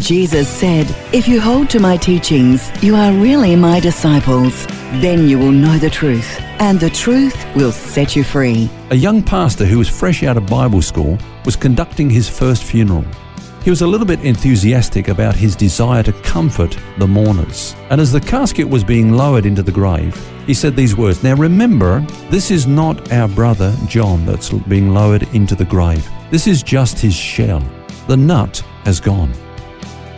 Jesus said, If you hold to my teachings, you are really my disciples. Then you will know the truth, and the truth will set you free. A young pastor who was fresh out of Bible school was conducting his first funeral. He was a little bit enthusiastic about his desire to comfort the mourners. And as the casket was being lowered into the grave, he said these words Now remember, this is not our brother John that's being lowered into the grave. This is just his shell. The nut has gone.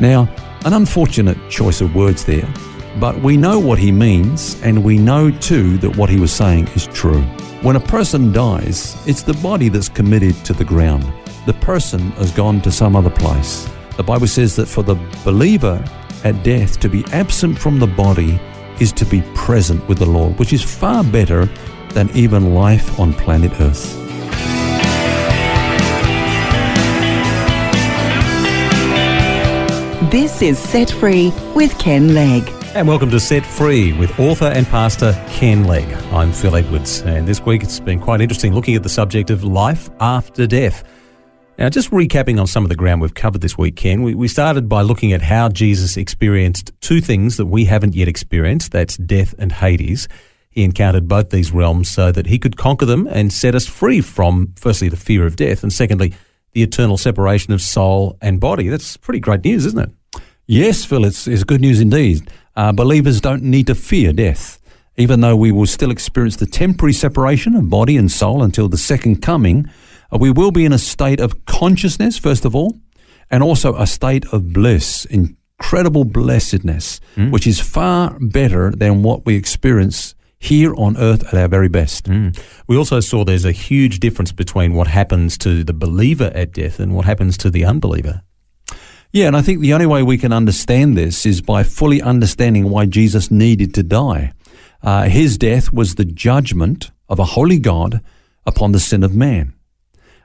Now, an unfortunate choice of words there, but we know what he means, and we know too that what he was saying is true. When a person dies, it's the body that's committed to the ground. The person has gone to some other place. The Bible says that for the believer at death, to be absent from the body is to be present with the Lord, which is far better than even life on planet Earth. This is Set Free with Ken Legg. And welcome to Set Free with author and pastor Ken Legg. I'm Phil Edwards, and this week it's been quite interesting looking at the subject of life after death. Now, just recapping on some of the ground we've covered this week, Ken, we, we started by looking at how Jesus experienced two things that we haven't yet experienced that's death and Hades. He encountered both these realms so that he could conquer them and set us free from, firstly, the fear of death, and secondly, the eternal separation of soul and body. That's pretty great news, isn't it? Yes, Phil, it's, it's good news indeed. Uh, believers don't need to fear death. Even though we will still experience the temporary separation of body and soul until the second coming, uh, we will be in a state of consciousness, first of all, and also a state of bliss, incredible blessedness, mm. which is far better than what we experience here on earth at our very best. Mm. We also saw there's a huge difference between what happens to the believer at death and what happens to the unbeliever. Yeah, and I think the only way we can understand this is by fully understanding why Jesus needed to die. Uh, his death was the judgment of a holy God upon the sin of man.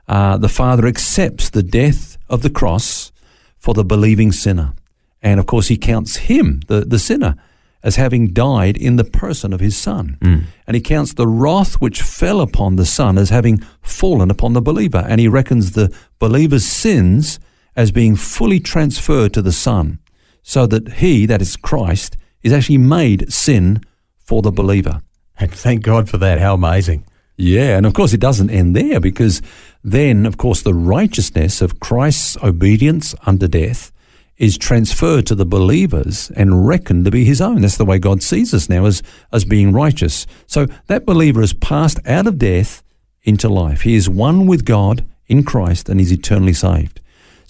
Uh, the Father accepts the death of the cross for the believing sinner. And of course, he counts him, the, the sinner, as having died in the person of his Son. Mm. And he counts the wrath which fell upon the Son as having fallen upon the believer. And he reckons the believer's sins as being fully transferred to the Son, so that he, that is Christ, is actually made sin for the believer. And thank God for that. How amazing. Yeah, and of course it doesn't end there because then, of course, the righteousness of Christ's obedience unto death is transferred to the believers and reckoned to be his own. That's the way God sees us now as, as being righteous. So that believer has passed out of death into life. He is one with God in Christ and is eternally saved.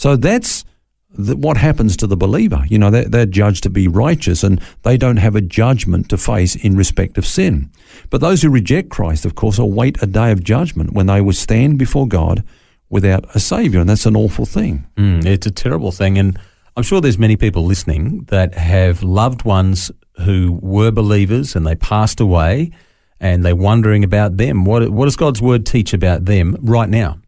So that's the, what happens to the believer. You know, they're, they're judged to be righteous and they don't have a judgment to face in respect of sin. But those who reject Christ, of course, await a day of judgment when they will stand before God without a Savior. And that's an awful thing. Mm, it's a terrible thing. And I'm sure there's many people listening that have loved ones who were believers and they passed away and they're wondering about them. What, what does God's word teach about them right now?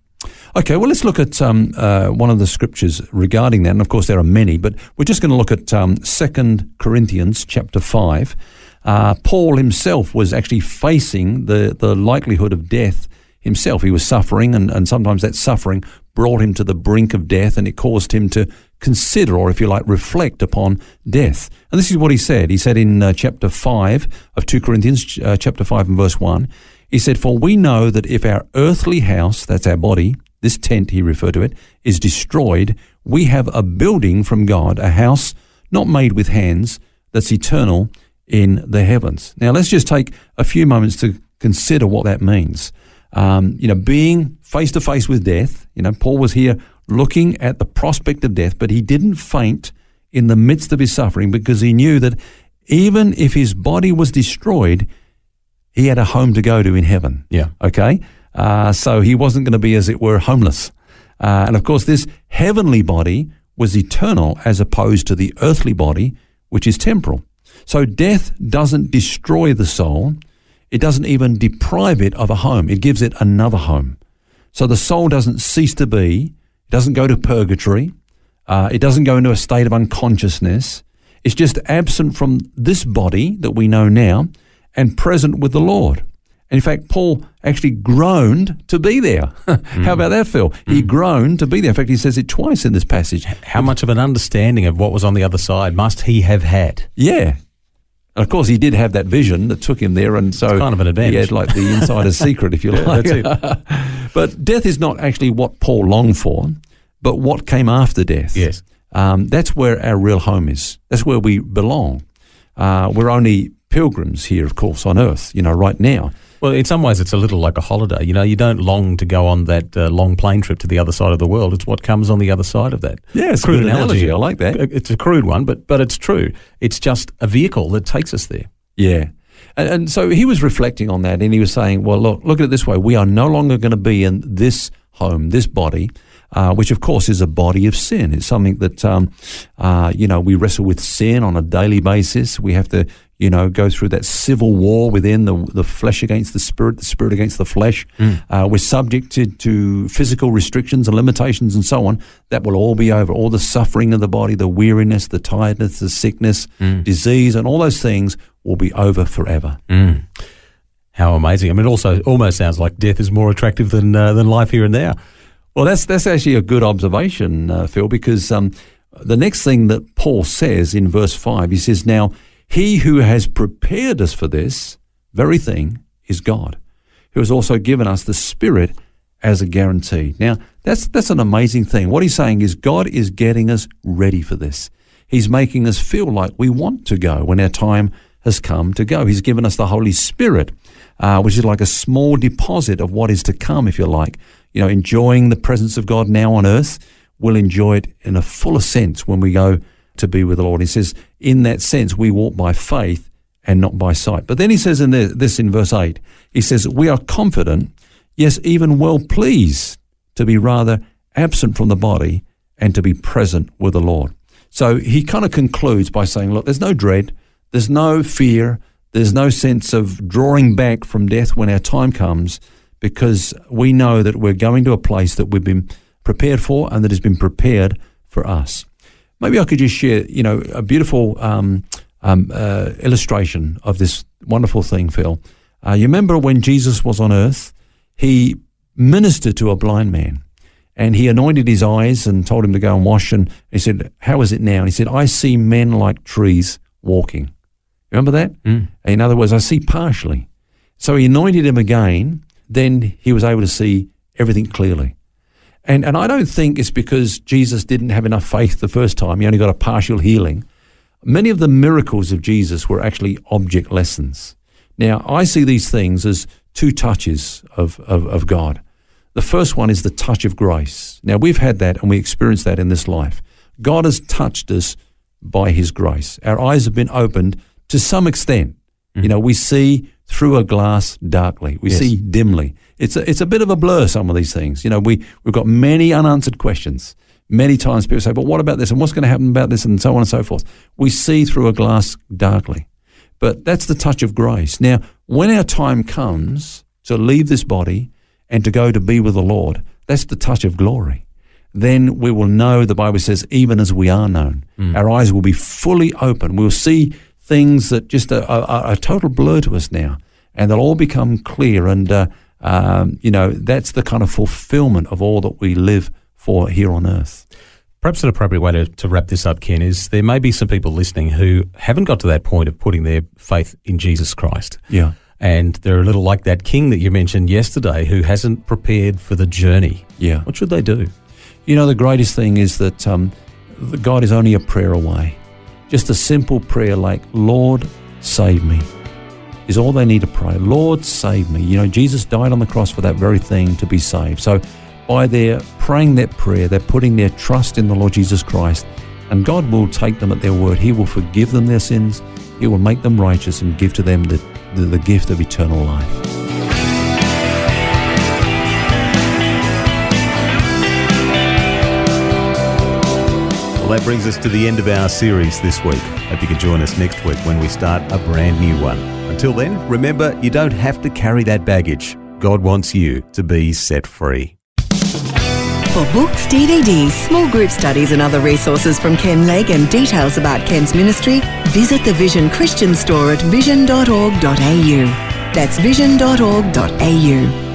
Okay, well, let's look at um, uh, one of the scriptures regarding that. And of course, there are many, but we're just going to look at um, 2 Corinthians chapter 5. Uh, Paul himself was actually facing the, the likelihood of death himself. He was suffering, and, and sometimes that suffering brought him to the brink of death, and it caused him to consider, or if you like, reflect upon death. And this is what he said. He said in uh, chapter 5 of 2 Corinthians, uh, chapter 5 and verse 1, he said, For we know that if our earthly house, that's our body, this tent, he referred to it, is destroyed, we have a building from God, a house not made with hands, that's eternal in the heavens. Now, let's just take a few moments to consider what that means. Um, you know, being face to face with death, you know, Paul was here looking at the prospect of death, but he didn't faint in the midst of his suffering because he knew that even if his body was destroyed, he had a home to go to in heaven. Yeah. Okay. Uh, so he wasn't going to be, as it were, homeless. Uh, and of course, this heavenly body was eternal as opposed to the earthly body, which is temporal. So death doesn't destroy the soul. It doesn't even deprive it of a home. It gives it another home. So the soul doesn't cease to be. It doesn't go to purgatory. Uh, it doesn't go into a state of unconsciousness. It's just absent from this body that we know now and present with the Lord. And in fact, Paul actually groaned to be there. How about that, Phil? He groaned to be there. In fact, he says it twice in this passage. How much of an understanding of what was on the other side must he have had? Yeah. And of course, he did have that vision that took him there, and so It's kind of an He advantage. had like the insider's secret, if you like. that's but death is not actually what Paul longed for, but what came after death. Yes. Um, that's where our real home is. That's where we belong. Uh, we're only pilgrims here, of course, on earth, you know, right now. Well, in some ways, it's a little like a holiday. You know, you don't long to go on that uh, long plane trip to the other side of the world. It's what comes on the other side of that. Yeah, it's a good analogy. I like that. It's a crude one, but but it's true. It's just a vehicle that takes us there. Yeah. And, and so he was reflecting on that and he was saying, well, look, look at it this way. We are no longer going to be in this home, this body, uh, which of course is a body of sin. It's something that, um, uh, you know, we wrestle with sin on a daily basis. We have to, you know, go through that civil war within the, the flesh against the spirit, the spirit against the flesh. Uh, we're subjected to physical restrictions and limitations and so on. That will all be over. All the suffering of the body, the weariness, the tiredness, the sickness, disease, and all those things will be over forever. How amazing! I mean, it also almost sounds like death is more attractive than uh, than life here and now. Well, that's that's actually a good observation, uh, Phil, because um, the next thing that Paul says in verse five, he says, "Now he who has prepared us for this very thing is God, who has also given us the Spirit as a guarantee." Now, that's that's an amazing thing. What he's saying is God is getting us ready for this. He's making us feel like we want to go when our time has come to go. He's given us the Holy Spirit, uh, which is like a small deposit of what is to come, if you like. You know, enjoying the presence of God now on earth, we'll enjoy it in a fuller sense when we go to be with the Lord. He says, in that sense, we walk by faith and not by sight. But then he says in this in verse 8, he says, We are confident, yes, even well pleased to be rather absent from the body and to be present with the Lord. So he kind of concludes by saying, Look, there's no dread, there's no fear, there's no sense of drawing back from death when our time comes because we know that we're going to a place that we've been prepared for and that has been prepared for us. Maybe I could just share, you know, a beautiful um, um, uh, illustration of this wonderful thing, Phil. Uh, you remember when Jesus was on earth, he ministered to a blind man and he anointed his eyes and told him to go and wash. And he said, How is it now? And he said, I see men like trees walking. Remember that? In other words, I see partially. So he anointed him again. Then he was able to see everything clearly. And, and I don't think it's because Jesus didn't have enough faith the first time. He only got a partial healing. Many of the miracles of Jesus were actually object lessons. Now, I see these things as two touches of, of, of God. The first one is the touch of grace. Now, we've had that and we experienced that in this life. God has touched us by his grace. Our eyes have been opened to some extent. Mm. You know, we see through a glass darkly. We Yes. see dimly. It's a, it's a bit of a blur, some of these things. You know, we, we've got many unanswered questions. Many times people say, but what about this? And what's going to happen about this? And so on and so forth. We see through a glass darkly. But that's the touch of grace. Now, when our time comes to leave this body and to go to be with the Lord, that's the touch of glory. Then we will know, the Bible says, even as we are known. Mm. Our eyes will be fully open. We'll see things that just are, are a total blur to us now, and they'll all become clear. And, uh, um, you know, that's the kind of fulfillment of all that we live for here on earth. Perhaps an appropriate way to, to wrap this up, Ken, is there may be some people listening who haven't got to that point of putting their faith in Jesus Christ. Yeah. And they're a little like that king that you mentioned yesterday who hasn't prepared for the journey. Yeah. What should they do? You know, the greatest thing is that um, the- God is only a prayer away. Just a simple prayer like, Lord, save me, is all they need to pray. Lord, save me. You know, Jesus died on the cross for that very thing to be saved. So by their praying that prayer, they're putting their trust in the Lord Jesus Christ, and God will take them at their word. He will forgive them their sins, He will make them righteous, and give to them the, the, the gift of eternal life. Well, that brings us to the end of our series this week. Hope you can join us next week when we start a brand new one. Until then, remember you don't have to carry that baggage. God wants you to be set free. For books, DVDs, small group studies, and other resources from Ken Legg and details about Ken's ministry, visit the Vision Christian store at vision.org.au. That's vision.org.au.